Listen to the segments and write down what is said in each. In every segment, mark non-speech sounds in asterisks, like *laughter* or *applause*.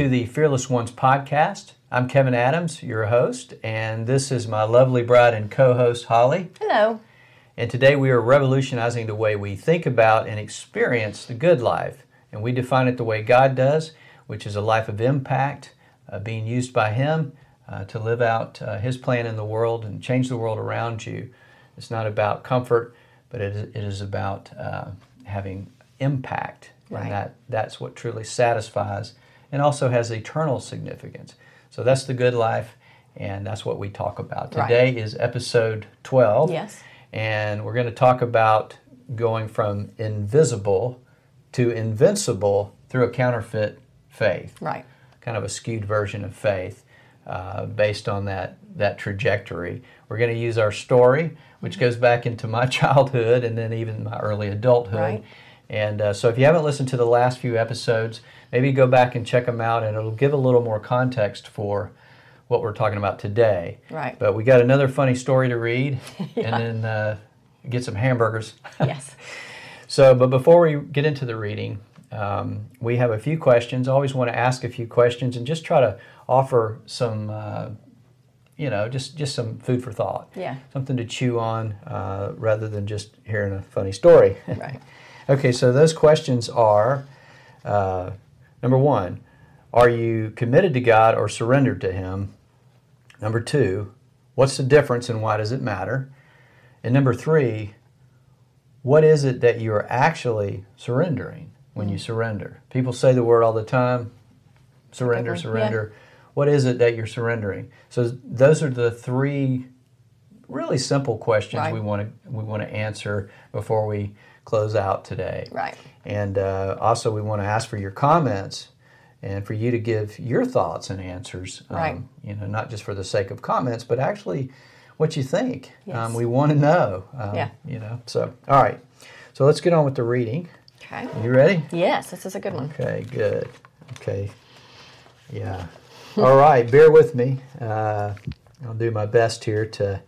to the Fearless Ones podcast. I'm Kevin Adams, your host, and this is my lovely bride and co host, Holly. Hello. And today we are revolutionizing the way we think about and experience the good life. And we define it the way God does, which is a life of impact, uh, being used by Him uh, to live out uh, His plan in the world and change the world around you. It's not about comfort, but it is, it is about uh, having impact. Right. And that, that's what truly satisfies and also has eternal significance. So that's the good life, and that's what we talk about. Right. Today is episode 12. Yes. And we're going to talk about going from invisible to invincible through a counterfeit faith, Right. kind of a skewed version of faith uh, based on that, that trajectory. We're going to use our story, which Mm-hmm. goes back into my *laughs* childhood and then even my early adulthood. Right. And uh, so, if you haven't listened to the last few episodes, maybe go back and check them out, and it'll give a little more context for what we're talking about today. Right. But we got another funny story to read, *laughs* and then uh, get some hamburgers. *laughs* Yes. So, but before we get into the reading, um, we have a few questions. I always want to ask a few questions and just try to offer some, uh, you know, just just some food for thought. Yeah. Something to chew on uh, rather than just hearing a funny story. *laughs* Right. Okay, so those questions are uh, number one, are you committed to God or surrendered to Him? Number two, what's the difference and why does it matter? And number three, what is it that you are actually surrendering when you surrender? People say the word all the time surrender, Typically, surrender. What is it that you're surrendering? So those are the three really simple questions Right. we want to we want to answer before we close out today. Right. And uh, also, we want to ask for your comments and for you to give your thoughts and answers. um, Right. You know, not just for the sake of comments, but actually what you think. Yes. Um, we want to know. Um, Yeah. You know. So, all right. So let's get on with the reading. Okay. You ready? Yes, this is a good one. Okay. Good. Okay. Yeah. all right. Bear with me. Uh, I'll do my best here to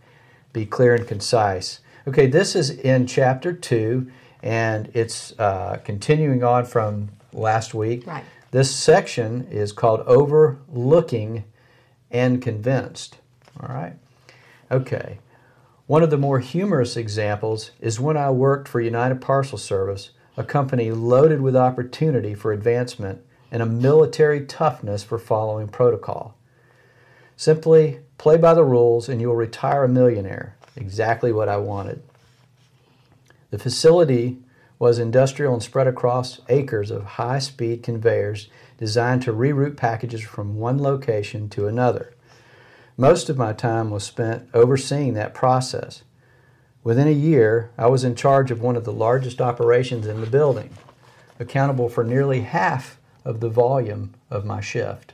be clear and concise. Okay, this is in chapter 2, and it's uh, continuing on from last week. Right. This section is called Overlooking and Convinced. All right. Okay. One of the more humorous examples is when I worked for United Parcel Service, a company loaded with opportunity for advancement and a military toughness for following protocol. Simply play by the rules and you'll retire a millionaire. Exactly what I wanted. The facility was industrial and spread across acres of high speed conveyors designed to reroute packages from one location to another. Most of my time was spent overseeing that process. Within a year, I was in charge of one of the largest operations in the building, accountable for nearly half of the volume of my shift.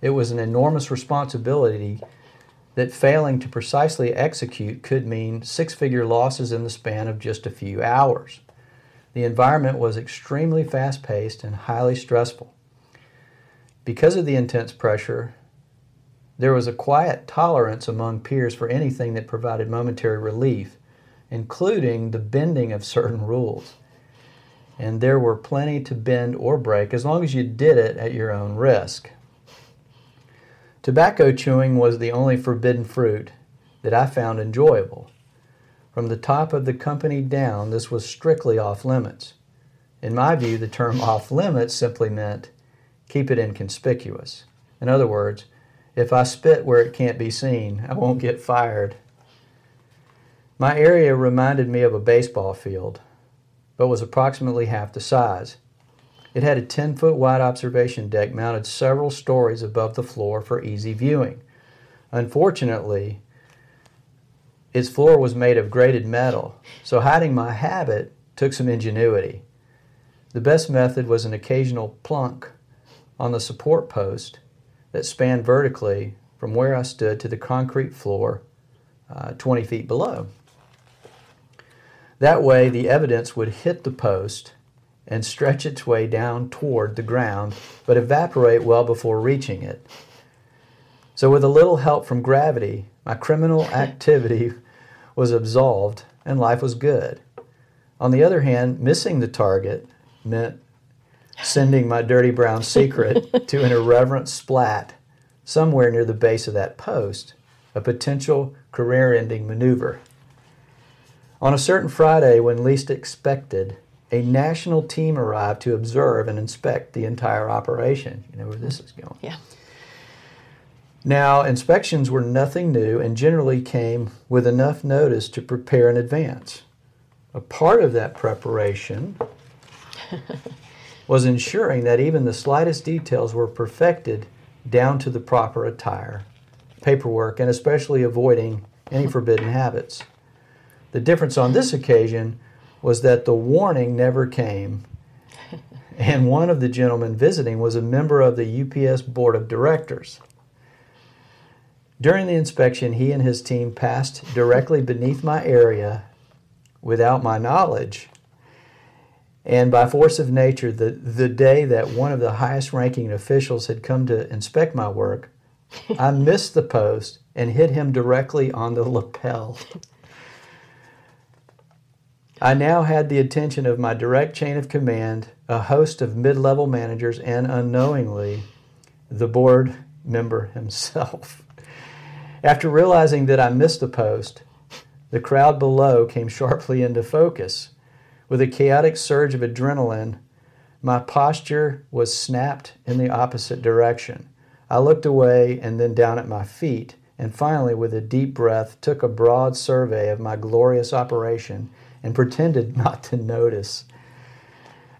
It was an enormous responsibility that failing to precisely execute could mean six figure losses in the span of just a few hours. The environment was extremely fast paced and highly stressful. Because of the intense pressure, there was a quiet tolerance among peers for anything that provided momentary relief, including the bending of certain rules. And there were plenty to bend or break as long as you did it at your own risk. Tobacco chewing was the only forbidden fruit that I found enjoyable. From the top of the company down, this was strictly off limits. In my view, the term *laughs* off limits simply meant keep it inconspicuous. In other words, if I spit where it can't be seen, I won't get fired. My area reminded me of a baseball field, but was approximately half the size. It had a 10 foot wide observation deck mounted several stories above the floor for easy viewing. Unfortunately, its floor was made of grated metal, so hiding my habit took some ingenuity. The best method was an occasional plunk on the support post that spanned vertically from where I stood to the concrete floor uh, 20 feet below. That way, the evidence would hit the post and stretch its way down toward the ground, but evaporate well before reaching it. So, with a little help from gravity, my criminal *laughs* activity was absolved and life was good. On the other hand, missing the target meant sending my dirty brown secret to an irreverent splat somewhere near the base of that post, a potential career ending maneuver. On a certain Friday, when least expected, a national team arrived to observe and inspect the entire operation. You know where this is going. Yeah. Now, inspections were nothing new and generally came with enough notice to prepare in advance. A part of that preparation *laughs* was ensuring that even the slightest details were perfected down to the proper attire, paperwork, and especially avoiding any forbidden habits. The difference on this occasion was that the warning never came, and one of the gentlemen visiting was a member of the UPS Board of Directors. During the inspection, he and his team passed directly beneath my area without my knowledge. And by force of nature, the, the day that one of the highest ranking officials had come to inspect my work, I missed the post and hit him directly on the lapel. *laughs* I now had the attention of my direct chain of command, a host of mid level managers, and unknowingly, the board member himself. After realizing that I missed the post, the crowd below came sharply into focus. With a chaotic surge of adrenaline, my posture was snapped in the opposite direction. I looked away and then down at my feet, and finally, with a deep breath, took a broad survey of my glorious operation and pretended *laughs* not to notice.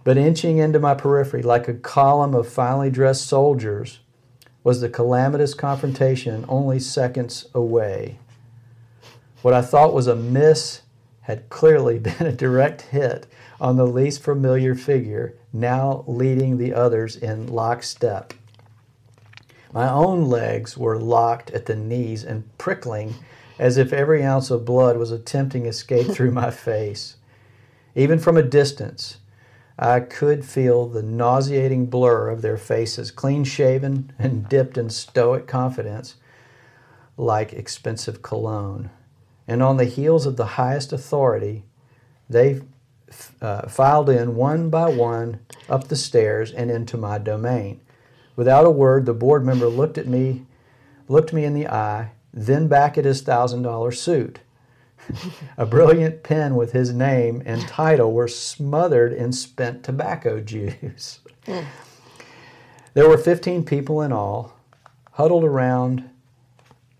But inching into my periphery like a column of finely dressed soldiers was the calamitous confrontation only seconds away. What I thought was a miss had clearly *laughs* been a direct hit on the least familiar figure, now leading the others in lockstep. My own legs were locked at the knees and prickling as if every ounce of blood was attempting escape through my *laughs* face. Even from a distance, I could feel the nauseating blur of their faces, clean shaven and dipped in stoic confidence like expensive cologne. And on the heels of the highest authority, they uh, filed in one by one up the stairs and into my domain. Without a word, the board member looked at me, looked me in the eye, then back at his thousand dollar suit. a brilliant pen with his name and title were smothered in spent tobacco juice. There were 15 people in all, huddled around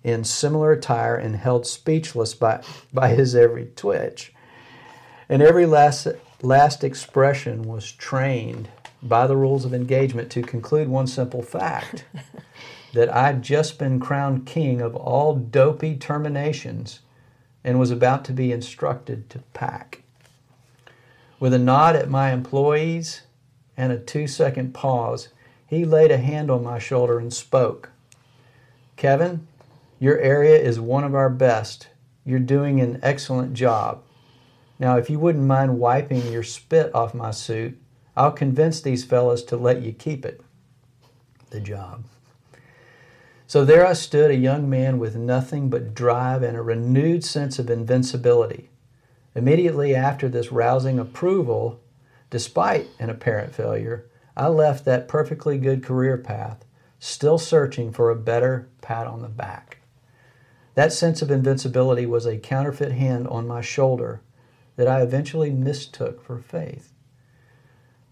in similar attire and held speechless by, by his every twitch. And every last, last expression was trained by the rules of engagement to conclude one simple fact *laughs* that I'd just been crowned king of all dopey terminations and was about to be instructed to pack. With a nod at my employees and a two second pause, he laid a hand on my shoulder and spoke. Kevin, your area is one of our best. You're doing an excellent job. Now, if you wouldn't mind wiping your spit off my suit, I'll convince these fellows to let you keep it. The job. So there I stood, a young man with nothing but drive and a renewed sense of invincibility. Immediately after this rousing approval, despite an apparent failure, I left that perfectly good career path, still searching for a better pat on the back. That sense of invincibility was a counterfeit hand on my shoulder that I eventually mistook for faith.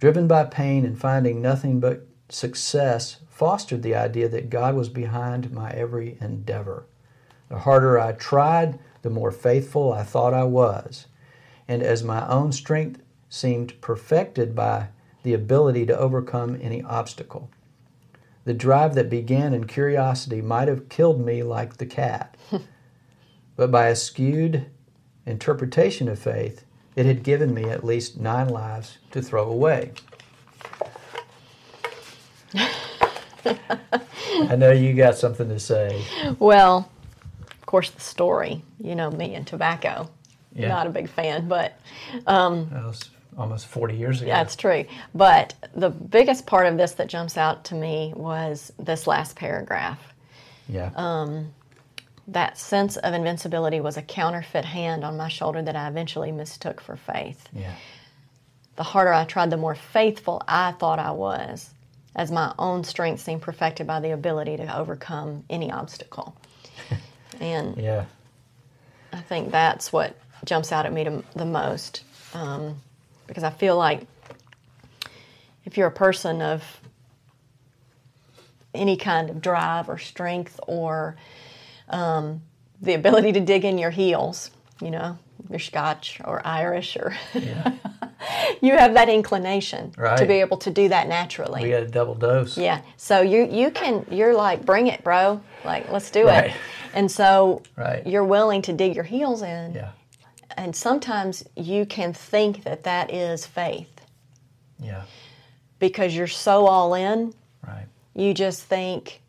Driven by pain and finding nothing but success fostered the idea that God was behind my every endeavor. The harder I tried, the more faithful I thought I was. And as my own strength seemed perfected by the ability to overcome any obstacle. The drive that began in curiosity might have killed me like the cat, *laughs* but by a skewed interpretation of faith, it had given me at least nine lives to throw away. I know you got something to say. Well, of course, the story. You know me and tobacco. Yeah. Not a big fan, but. Um, that was almost 40 years ago. That's true. But the biggest part of this that jumps out to me was this last paragraph. Yeah. Um, that sense of invincibility was a counterfeit hand on my shoulder that I eventually mistook for faith. Yeah. the harder I tried, the more faithful I thought I was, as my own strength seemed perfected by the ability to overcome any obstacle. *laughs* and Yeah. I think that's what jumps out at me to, the most. Um, because I feel like if you're a person of any kind of drive or strength or um, the ability to dig in your heels, you know, you're Scotch or Irish or Yeah. *laughs* you have that inclination to be able to do that naturally. we got a double dose. Yeah. So you you can you're like bring it, bro. Like let's do Right. it. And so Right. you're willing to dig your heels in. Yeah. And sometimes you can think that that is faith Yeah. because you're so all in. Right. You just think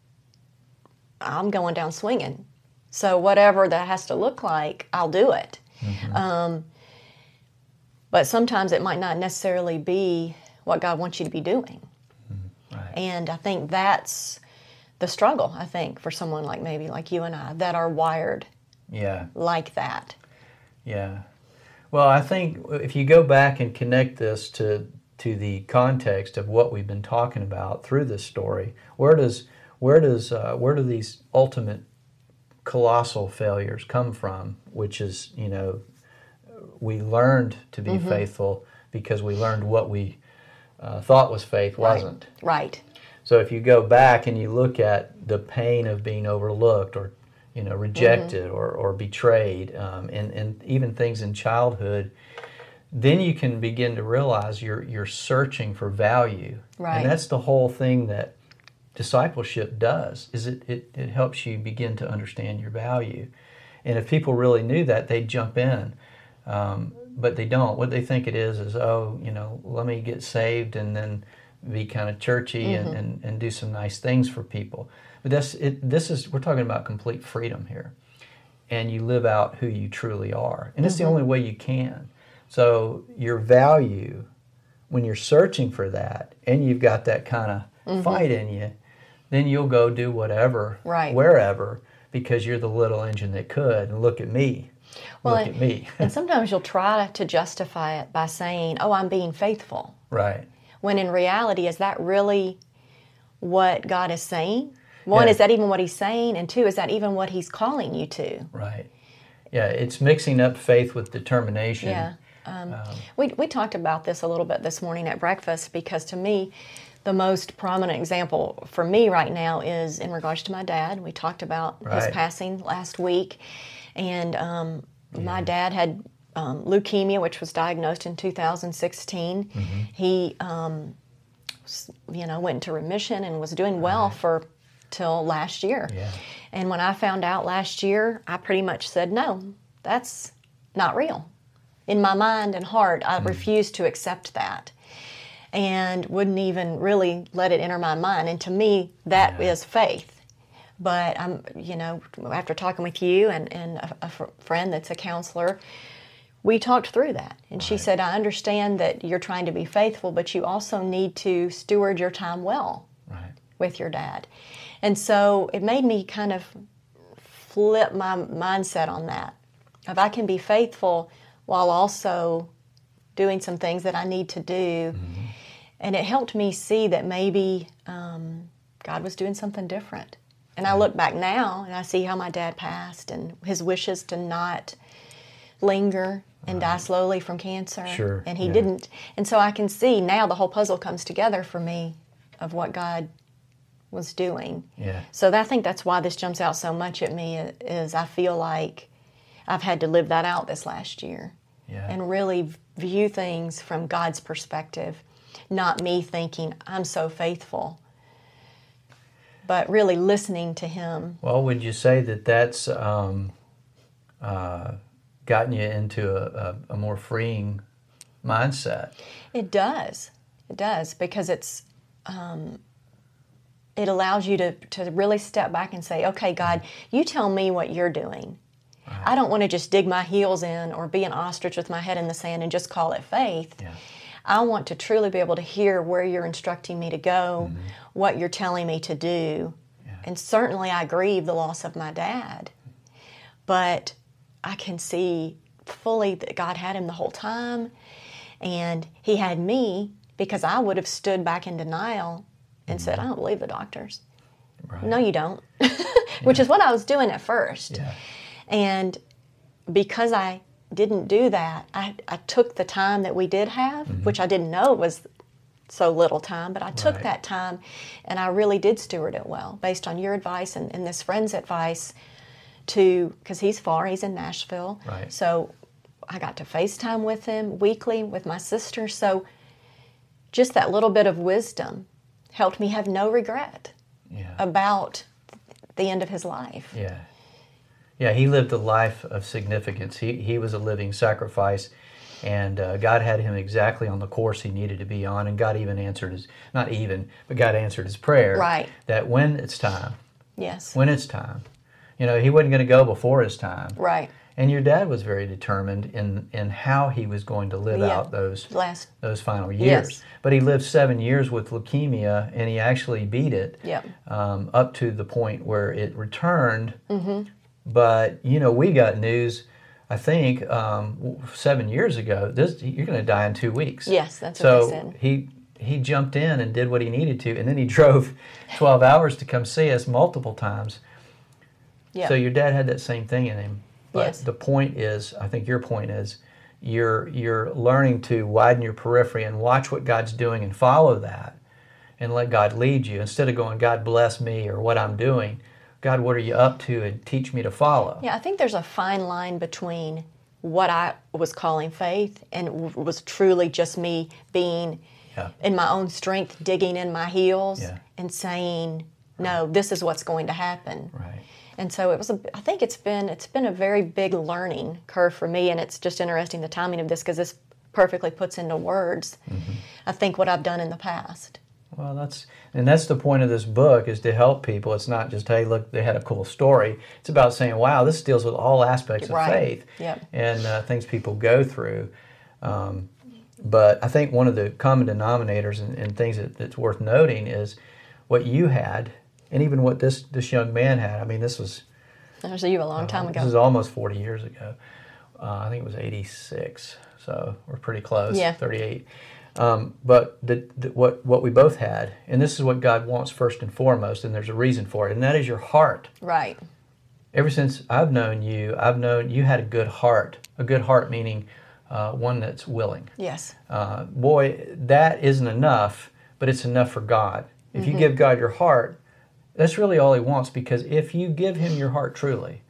I'm going down swinging. So whatever that has to look like, I'll do it. Um, but sometimes it might not necessarily be what God wants you to be doing. Right. And I think that's the struggle, I think, for someone like maybe like you and I that are wired Yeah. like that. Yeah. Well, I think if you go back and connect this to to the context of what we've been talking about through this story, where does where does uh, where do these ultimate colossal failures come from? Which is, you know, we learned to be faithful because we learned what we uh, thought was faith wasn't. Right. So if you go back and you look at the pain of being overlooked or you know rejected or, or betrayed um, and, and even things in childhood, then you can begin to realize you're you're searching for value. Right. And that's the whole thing that discipleship does is it, it, it helps you begin to understand your value. And if people really knew that, they'd jump in. Um, but they don't. What they think it is is, oh, you know, let me get saved and then be kind of churchy and, mm-hmm. and, and do some nice things for people. But that's it. This is we're talking about complete freedom here, and you live out who you truly are, and it's the mm-hmm. only way you can. So your value, when you're searching for that, and you've got that kind of mm-hmm. fight in you, then you'll go do whatever, Right. wherever, because you're the little engine that could. And look at me. Well, look at me. and sometimes you'll try to justify it by saying, "Oh, I'm being faithful." right. When in reality, is that really what God is saying? One, Yeah. is that even what He's saying? And two, is that even what He's calling you to? Right. Yeah, it's mixing up faith with determination. Yeah. Um, we, we talked about this a little bit this morning at breakfast because to me, the most prominent example for me right now is in regards to my dad. We talked about his passing last week, and um, my dad had um, leukemia, which was diagnosed in 2016. Mm-hmm. He, um, you know, went into remission and was doing well for till last year. Yeah. And when I found out last year, I pretty much said, no, that's not real. In my mind and heart, I refused to accept that and wouldn't even really let it enter my mind. And to me, that is Yeah. faith. But I'm, you know, after talking with you and, and a, a fr- friend that's a counselor, we talked through that. And she said, I understand that you're trying to be faithful, but you also need to steward your time well Right. with your dad. And so it made me kind of flip my mindset on that. If I can be faithful while also doing some things that I need to do, and it helped me see that maybe um, God was doing something different. And I look back now and I see how my dad passed and his wishes to not linger and die slowly from cancer. Sure, And he yeah. didn't. And so I can see now the whole puzzle comes together for me of what God was doing. Yeah. So that, I think that's why this jumps out so much at me is I feel like I've had to live that out this last year Yeah. and really view things from God's perspective, not me thinking I'm so faithful, but really listening to Him. Well, would you say that that's um, uh, gotten you into a, a, a more freeing mindset? It does. It does because it's um, it allows you to to really step back and say, "Okay, God, you tell me what you're doing. I don't want to just dig my heels in or be an ostrich with my head in the sand and just call it faith. Yeah. I want to truly be able to hear where you're instructing me to go, mm-hmm. what you're telling me to do. And certainly I grieve the loss of my dad. But I can see fully that God had him the whole time And he had me because I would have stood back in denial and said, mm-hmm. I don't believe the doctors. Right. No, you don't. *laughs* Which is what I was doing at first. Yeah. And because I didn't do that, I, I took the time that we did have, mm-hmm. which I didn't know was so little time, but I took that time and I really did steward it well based on your advice and, and this friend's advice to, because he's far, he's in Nashville. Right. So I got to FaceTime with him weekly with my sister. So just that little bit of wisdom helped me have no regret Yeah. about the end of his life. Yeah. Yeah, he lived a life of significance. He, he was a living sacrifice, and uh, God had him exactly on the course he needed to be on. And God even answered his, not even, but God answered his prayer. Right. That when it's time, Yes. when it's time, you know, he wasn't going to go before his time. right. And your dad was very determined in, in how he was going to live Yeah. out those Last. those final years. Yes. But he lived seven years with leukemia, and he actually beat it Yep. um, up to the point where it returned. Mm-hmm. But you know, we got news. I think um, seven years ago. This you're going to die in two weeks. Yes, that's what so they said. he he jumped in and did what he needed to, and then he *laughs* drove 12 hours to come see us multiple times. Yeah. So your dad had that same thing in him. But Yes. the point is, I think your point is, you're you're learning to widen your periphery and watch what God's doing and follow that, and let God lead you instead of going, God bless me or what I'm doing. God, what are you up to, and teach me to follow. Yeah, I think there's a fine line between what I was calling faith and w- was truly just me being Yeah. in my own strength, digging in my heels Yeah. and saying, "No, this is what's going to happen." Right. And so it was. A, I think it's been it's been a very big learning curve for me, and it's just interesting the timing of this because this perfectly puts into words, Mm-hmm. I think what I've done in the past. Well, that's and that's the point of this book is to help people. It's not just hey, look, they had a cool story. It's about saying, wow, this deals with all aspects of Right. faith Yep. and uh, things people go through. Um, but I think one of the common denominators and, and things that, that's worth noting is what you had, and even what this this young man had. I mean, this was That was you a long time this ago. This is almost forty years ago. Uh, I think it was eighty six, so we're pretty close. Yeah. thirty eight. Um, but the, the, what what we both had, and this is what God wants first and foremost, and there's a reason for it, and that is your heart. Right. Ever since I've known you, I've known you had a good heart. A good heart meaning uh, one that's willing. Yes. Uh, boy, that isn't enough, but it's enough for God. If you give God your heart, that's really all He wants because if you give Him your heart truly,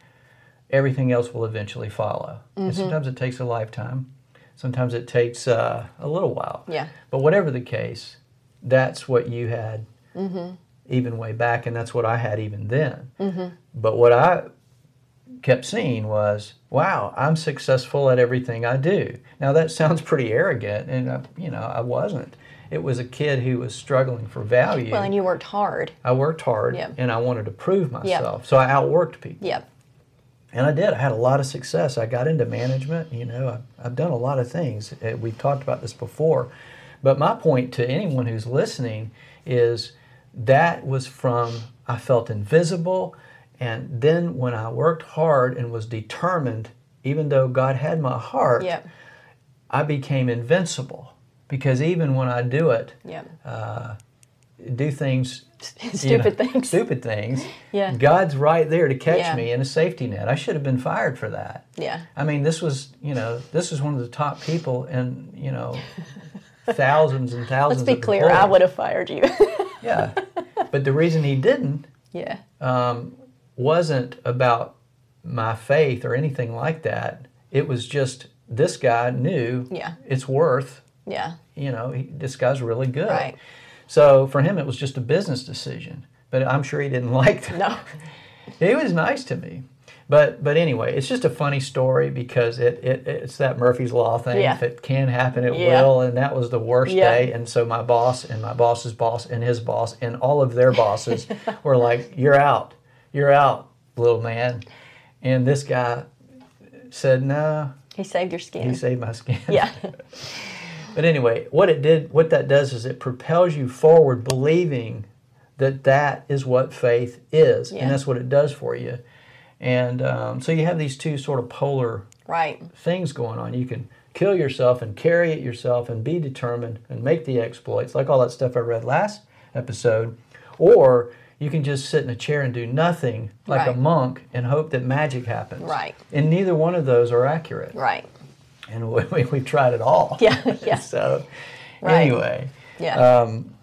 everything else will eventually follow. And sometimes it takes a lifetime, sometimes it takes uh, a little while. Yeah. But whatever the case, that's what you had mm-hmm. even way back, and that's what I had even then. Mm-hmm. But what I kept seeing was, wow, I'm successful at everything I do. Now that sounds pretty arrogant, and I, you know I wasn't. It was a kid who was struggling for value. Well, and you worked hard. I worked hard, Yep. and I wanted to prove myself, so I outworked people. Yep. And I did. I had a lot of success. I got into management. You know, I've, I've done a lot of things. Uh, We've talked about this before. But my point to anyone who's listening is that was from I felt invisible. And then when I worked hard and was determined, even though God had my heart, Yep. I became invincible. Because even when I do it, Yep. do things *laughs* you Stupid know, things. Stupid things. Yeah. God's right there to catch Yeah. me in a safety net. I should have been fired for that. Yeah. I mean, this was, you know, this was one of the top people in, you know, thousands and thousands. Let's be of clear. I would have fired you. *laughs* Yeah. But the reason he didn't yeah. Um, wasn't about my faith or anything like that. It was just this guy knew Yeah. it's worth, Yeah. you know, he, this guy's really good. Right. So for him, it was just a business decision. But I'm sure he didn't *laughs* like that. No. He was nice to me. But but anyway, it's just a funny story because it, it it's that Murphy's Law thing. Yeah. If it can happen, it Yeah. will. And that was the worst Yeah. day. And so my boss and my boss's boss and his boss and all of their bosses *laughs* were like, "You're out. You're out, little man." And this guy said, "No, He saved your skin. he saved my skin." yeah. *laughs* But anyway, what it did, what that does is it propels you forward, believing that that is what faith is, Yeah. and that's what it does for you. And um, so you have these two sort of polar Right. things going on. You can kill yourself and carry it yourself and be determined and make the exploits, like all that stuff I read last episode. Or you can just sit in a chair and do nothing like Right. a monk and hope that magic happens. Right. And neither one of those are accurate. Right. And *laughs* we, we, we've tried it all. Yeah, yeah. *laughs* so, Right. anyway. Yeah. Um,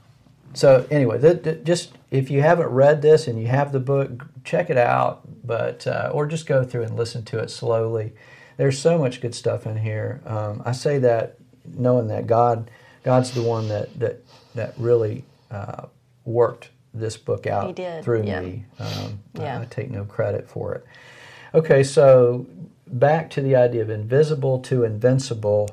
so anyway, th- th- just if you haven't read this and you have the book, check it out. But uh, or just go through and listen to it slowly. There's so much good stuff in here. Um, I say that knowing that God, God's the one that that that really uh, worked this book out through yeah. me. Um, I- Yeah. I take no credit for it. Okay, so back to the idea of invisible to invincible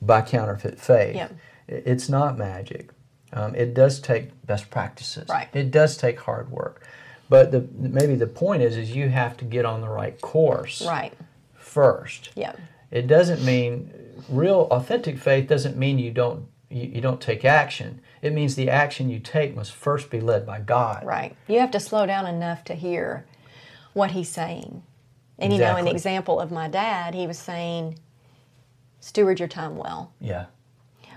by counterfeit faith. Yep. I- It's not magic. Um, it does take best practices. Right. It does take hard work. But the, maybe the point is, is you have to get on the right course Right. first. Yeah. It doesn't mean real authentic faith doesn't mean you don't you, you don't take action. It means the action you take must first be led by God. Right. You have to slow down enough to hear what he's saying. And you know, in the example of my dad, he was saying, steward your time well. Yeah.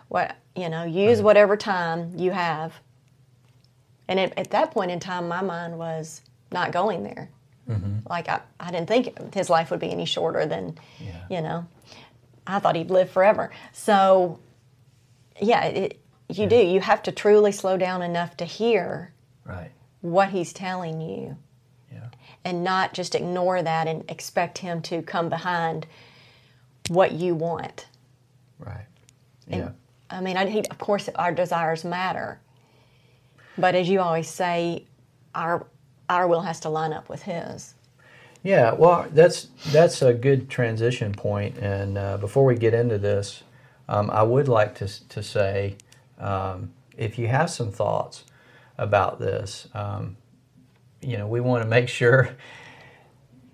What you know, use whatever time you have. And at, at that point in time, my mind was not going there. Mm-hmm. Like I, I didn't think his life would be any shorter than, Yeah. you know, I thought he'd live forever. So, yeah, it, you do. You have to truly slow down enough to hear Right. what he's telling you Yeah. And not just ignore that and expect him to come behind what you want. Right. And, Yeah. I mean, I, he, of course, our desires matter, but as you always say, our our will has to line up with his. Yeah, well, that's that's a good transition point. And uh, before we get into this, um, I would like to to say, um, if you have some thoughts about this, um, you know, we want to make sure.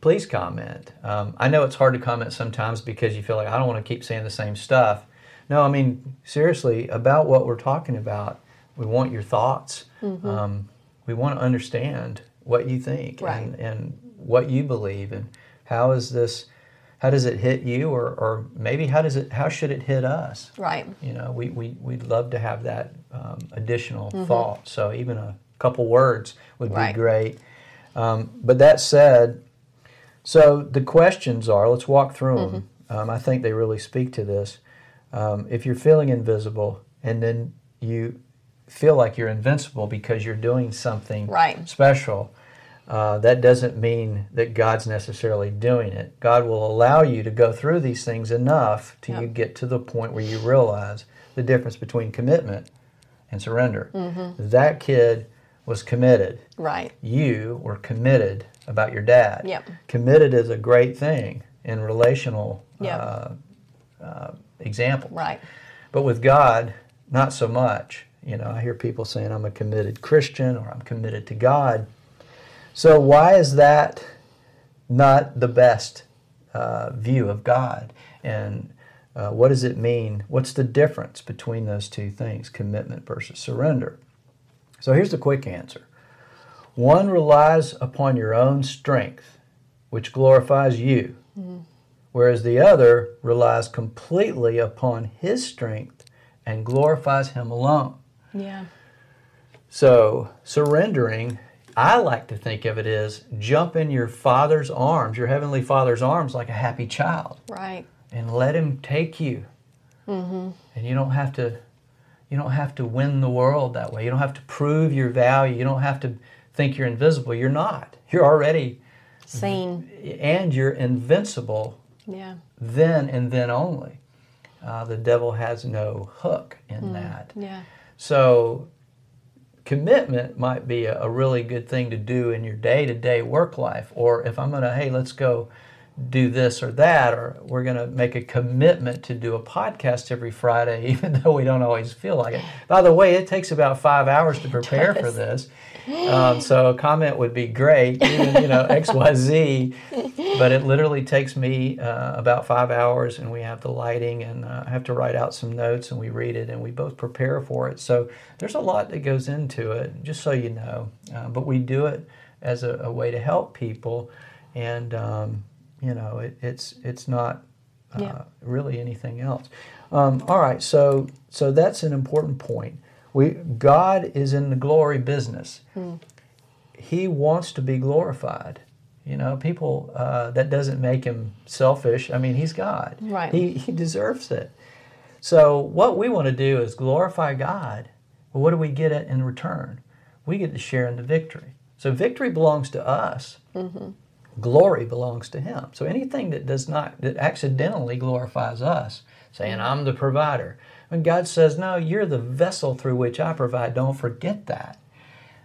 Please comment. Um, I know it's hard to comment sometimes because you feel like I don't want to keep saying the same stuff. No, I mean seriously about what we're talking about. We want your thoughts. Um, we want to understand what you think Right. and, and what you believe and how is this how does it hit you or, or maybe how does it how should it hit us Right. you know we, we, we'd love to have that um, additional thought so even a couple words would be Right. great um, but that said so the questions are let's walk through them um, i think they really speak to this um, if you're feeling invisible and then you feel like you're invincible because you're doing something Right. special uh, that doesn't mean that God's necessarily doing it. God will allow you to go through these things enough till you get to the point where you realize the difference between commitment and surrender. Mm-hmm. That kid was committed. Right. You were committed about your dad. Yep. Committed is a great thing in relational Yep. uh, uh, example. Right. But with God, not so much. You know, I hear people saying, I'm a committed Christian or I'm committed to God. So, why is that not the best uh, view of God? And uh, what does it mean? What's the difference between those two things, commitment versus surrender? So, here's the quick answer one relies upon your own strength, which glorifies you, whereas the other relies completely upon his strength and glorifies him alone. Yeah. So, surrendering, I like to think of it as jump in your father's arms, your heavenly father's arms, like a happy child, Right. and let him take you. Mm-hmm. And you don't have to, you don't have to win the world that way. You don't have to prove your value. You don't have to think you're invisible. You're not. You're already, Seen. and you're invincible Yeah. then and then only. Uh, the devil has no hook in that. Yeah. So, commitment might be a, a really good thing to do in your day to day work life. Or if I'm going to, hey, let's go do this or that, or we're going to make a commitment to do a podcast every Friday, *laughs* even though we don't always feel like it. By the way, it takes about five hours to prepare for this. Um, so a comment would be great, even you know X Y Z, but it literally takes me uh, about five hours, and we have the lighting, and uh, I have to write out some notes, and we read it, and we both prepare for it. So there's a lot that goes into it, just so you know. Uh, but we do it as a, a way to help people, and um, You know, it, it's it's not uh, Yeah. really anything else. Um, all right, so so that's an important point. We God is in the glory business. He wants to be glorified. You know, people uh, that doesn't make him selfish. I mean, he's God. Right. He he deserves it. So what we want to do is glorify God. Well, what do we get in return? We get to share in the victory. So victory belongs to us. Glory belongs to Him. So anything that does not that accidentally glorifies us, saying I'm the provider, when God says no, you're the vessel through which I provide. Don't forget that.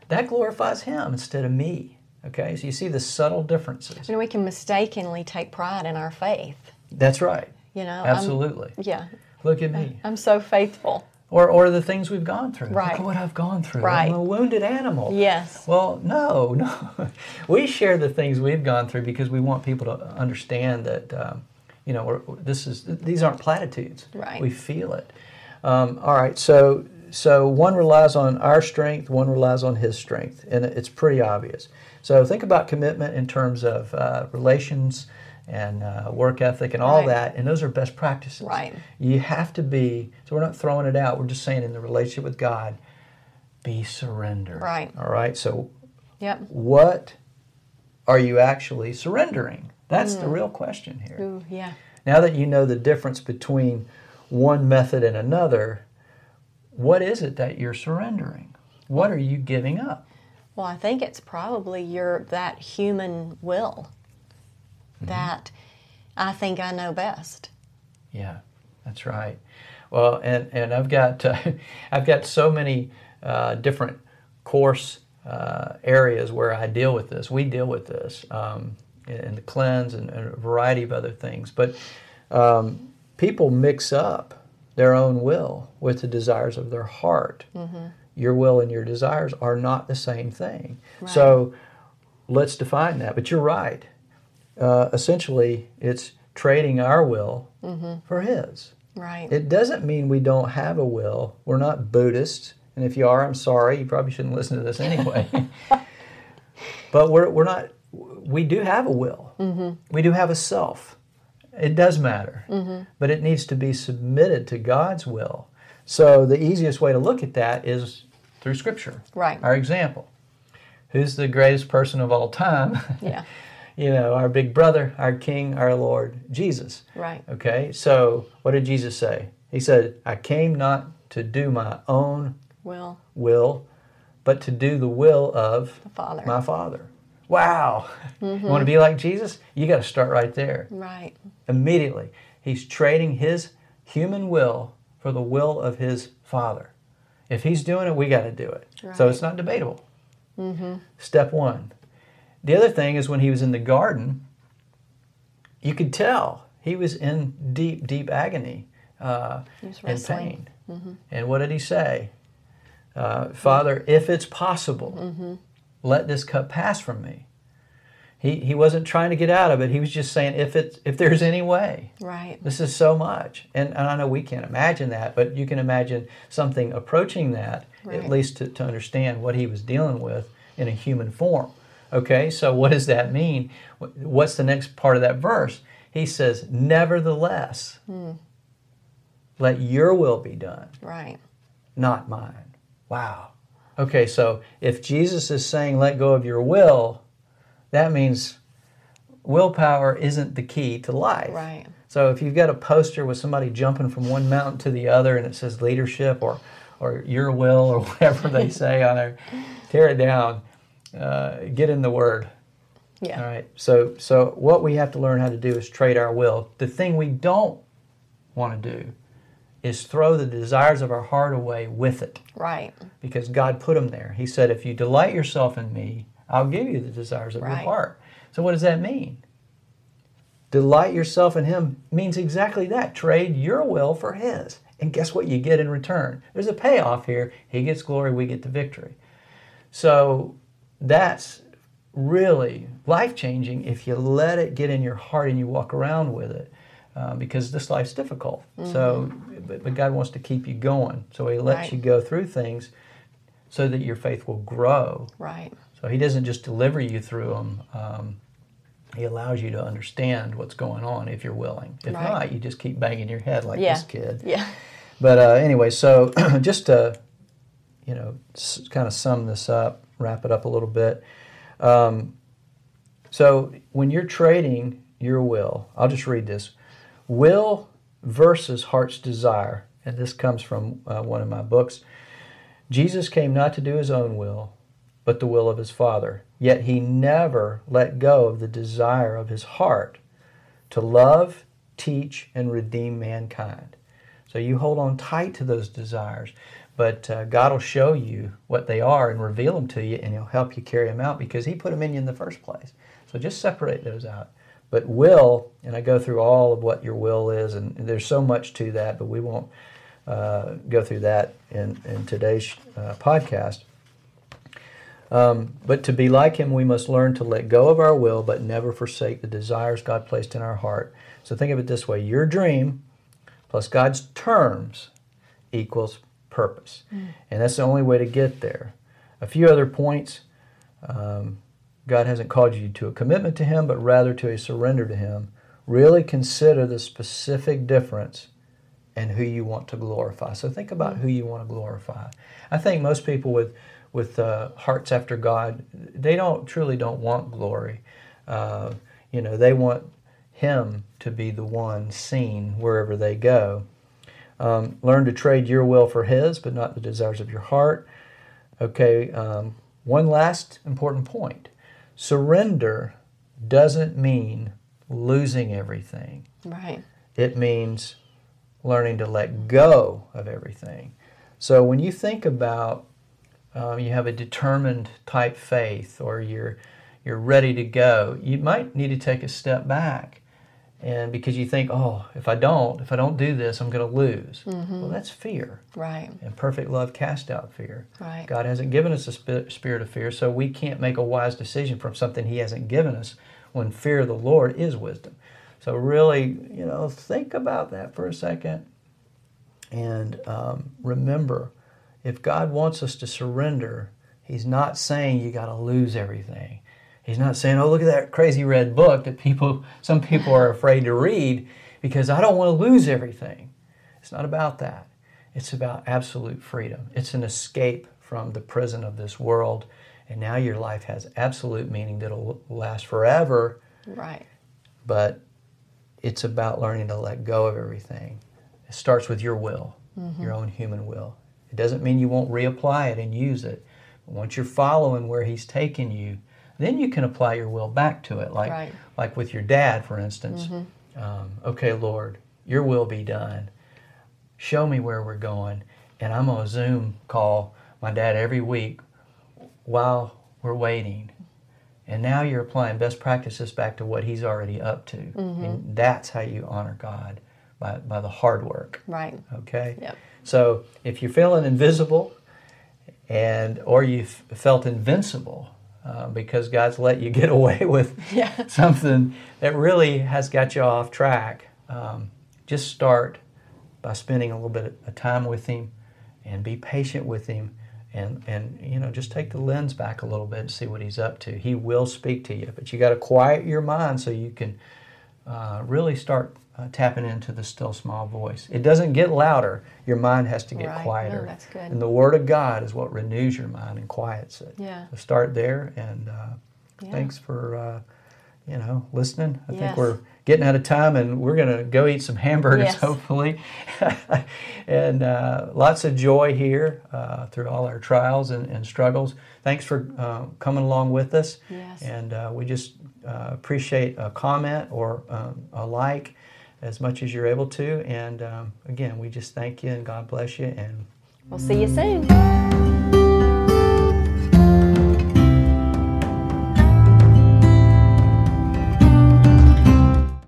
That glorifies Him instead of me. Okay, so you see the subtle differences. Know, we can mistakenly take pride in our faith. That's right. You know, I'm- Absolutely. yeah, Look at me. I'm so faithful. Or, or the things we've gone through. Right. Look at what I've gone through. Right. I'm a wounded animal. Yes. Well, no, no. *laughs* we share the things we've gone through because we want people to understand that, um, you know, we're, this is these aren't platitudes. Right. We feel it. Um, all right. So so one relies on our strength, one relies on his strength, and it's pretty obvious. So think about commitment in terms of uh, relations and uh, work ethic and all Right. that, and those are best practices. Right. You have to be. So we're not throwing it out. We're just saying in the relationship with God, be surrender. Right. All right. So Yep. what are you actually surrendering? That's the real question here. Ooh, yeah. Now that you know the difference between one method and another, what is it that you're surrendering? What are you giving up? Well, I think it's probably your that human will Mm-hmm. that I think I know best. Yeah, that's right. Well, and, and I've got uh, *laughs* I've got so many uh, different course uh, areas where I deal with this. We deal with this um, in the cleanse and, and a variety of other things. But um, people mix up their own will with the desires of their heart. Your will and your desires are not the same thing. So let's define that. But you're right. Uh, essentially, it's trading our will for His. Right. It doesn't mean we don't have a will. We're not Buddhists. And if you are, I'm sorry. You probably shouldn't listen to this *laughs* anyway. but we're, we're not, we do have a will. Mm-hmm. We do have a self. It does matter. Mm-hmm. But it needs to be submitted to God's will. So the easiest way to look at that is through Scripture. Right. Our example. Who's the greatest person of all time? yeah. *laughs* you know, our big brother, our King, our Lord, Jesus. Right. Okay, so what did Jesus say? He said, I came not to do my own Will will, but to do the will of the Father. my Father. Wow. Mm-hmm. You want to be like Jesus? You got to start right there. right. Immediately. He's trading his human will for the will of his Father. If he's doing it, we got to do it. So it's not debatable. Mm-hmm. Step one. The other thing is when he was in the garden, you could tell he was in deep, deep agony uh, and pain. And what did he say? Uh, Father, if it's possible, let this cup pass from me. He, he wasn't trying to get out of it. He was just saying, if, it's, if there's any way. Right. This is so much. And, and I know we can't imagine that, but you can imagine something approaching that, Right. at least to, to understand what he was dealing with in a human form. Okay, so what does that mean? What's the next part of that verse? He says, Nevertheless, hmm. let your will be done, Right. not mine. Wow. Okay, so if Jesus is saying, let go of your will, that means willpower isn't the key to life. Right. So if you've got a poster with somebody jumping from one mountain to the other and it says leadership or, or your will or *laughs* whatever they say on there, tear it down. Uh, get in the word. Yeah. All right. So so what we have to learn how to do is trade our will. The thing we don't want to do is throw the desires of our heart away with it Right. because God put them there. He said, if you delight yourself in me, I'll give you the desires of your Right. heart. So what does that mean? Delight yourself in him means exactly that. Trade your will for his. And guess what you get in return? There's a payoff here. He gets glory, we get the victory. So that's really life changing if you let it get in your heart and you walk around with it. Uh, because this life's difficult. So, but, but God wants to keep you going. So He lets Right. you go through things so that your faith will grow. Right. So He doesn't just deliver you through them. Um, He allows you to understand what's going on if you're willing. If Right. not, you just keep banging your head like Yeah. this kid. Yeah. But uh, anyway, so *clears throat* just to, you know, s- kind of sum this up, wrap it up a little bit. Um, so when you're trading your will, I'll just read this will versus heart's desire. And this comes from uh, one of my books. Jesus came not to do his own will, but the will of his Father. Yet he never let go of the desire of his heart to love, teach, and redeem mankind. So you hold on tight to those desires, but uh, God will show you what they are and reveal them to you, and He'll help you carry them out because He put them in you in the first place. So just separate those out. But will, and I go through all of what your will is, and there's so much to that, but we won't uh, go through that in, in today's uh, podcast. Um, but to be like him, we must learn to let go of our will, but never forsake the desires God placed in our heart. So think of it this way your dream plus God's terms equals purpose. And that's the only way to get there. A few other points um, God hasn't called you to a commitment to Him, but rather to a surrender to Him. Really consider the specific difference and who you want to glorify. So think about who you want to glorify. I think most people with with uh, hearts after God, they don't truly don't want glory. Uh, you know, they want Him to be the one seen wherever they go. Um, learn to trade your will for His, but not the desires of your heart. Okay. Um, one last important point: surrender doesn't mean losing everything. Right. It means learning to let go of everything. So when you think about um, you have a determined type faith or you're you're ready to go, you might need to take a step back, and because you think, oh, if I don't, if I don't do this, I'm going to lose. Well, that's fear, Right. and perfect love cast out fear. Right. God hasn't given us a spi- spirit of fear, so we can't make a wise decision from something He hasn't given us. When fear of the Lord is wisdom. So really, you know, think about that for a second, and um, remember, if God wants us to surrender, He's not saying you got to lose everything. He's not saying, "Oh, look at that crazy red book that people, some people are afraid to read because I don't want to lose everything." It's not about that. It's about absolute freedom. It's an escape from the prison of this world, and now your life has absolute meaning that'll last forever. Right. But it's about learning to let go of everything. It starts with your will, mm-hmm. your own human will. It doesn't mean you won't reapply it and use it. But once you're following where he's taken you, then you can apply your will back to it. Like, Right. like with your dad, for instance. Um, okay, Lord, your will be done. Show me where we're going. And I'm on a Zoom call my dad every week while we're waiting. And now you're applying best practices back to what he's already up to. And that's how you honor God by, by the hard work. Right. Okay? Yep. So if you're feeling invisible and or you've felt invincible uh, because God's let you *laughs* get away with *laughs* Yeah. something that really has got you off track, um, just start by spending a little bit of time with Him and be patient with Him. And, and you know just take the lens back a little bit and see what he's up to. He will speak to you, but you got to quiet your mind so you can uh, really start uh, tapping into the still small voice. It doesn't get louder. Your mind has to get Right. No, quieter. that's good. And the Word of God is what renews your mind and quiets it. Yeah. So start there. And uh, Yeah. thanks for uh, you know listening. I Yes. think we're getting out of time, and we're gonna go eat some hamburgers Yes. *laughs* hopefully. and uh, lots of joy here uh, through all our trials and, and struggles. Thanks for uh, coming along with us. Yes. And uh, we just uh, appreciate a comment or um, a like as much as you're able to. And um, again, we just thank you and God bless you. And We'll see you soon.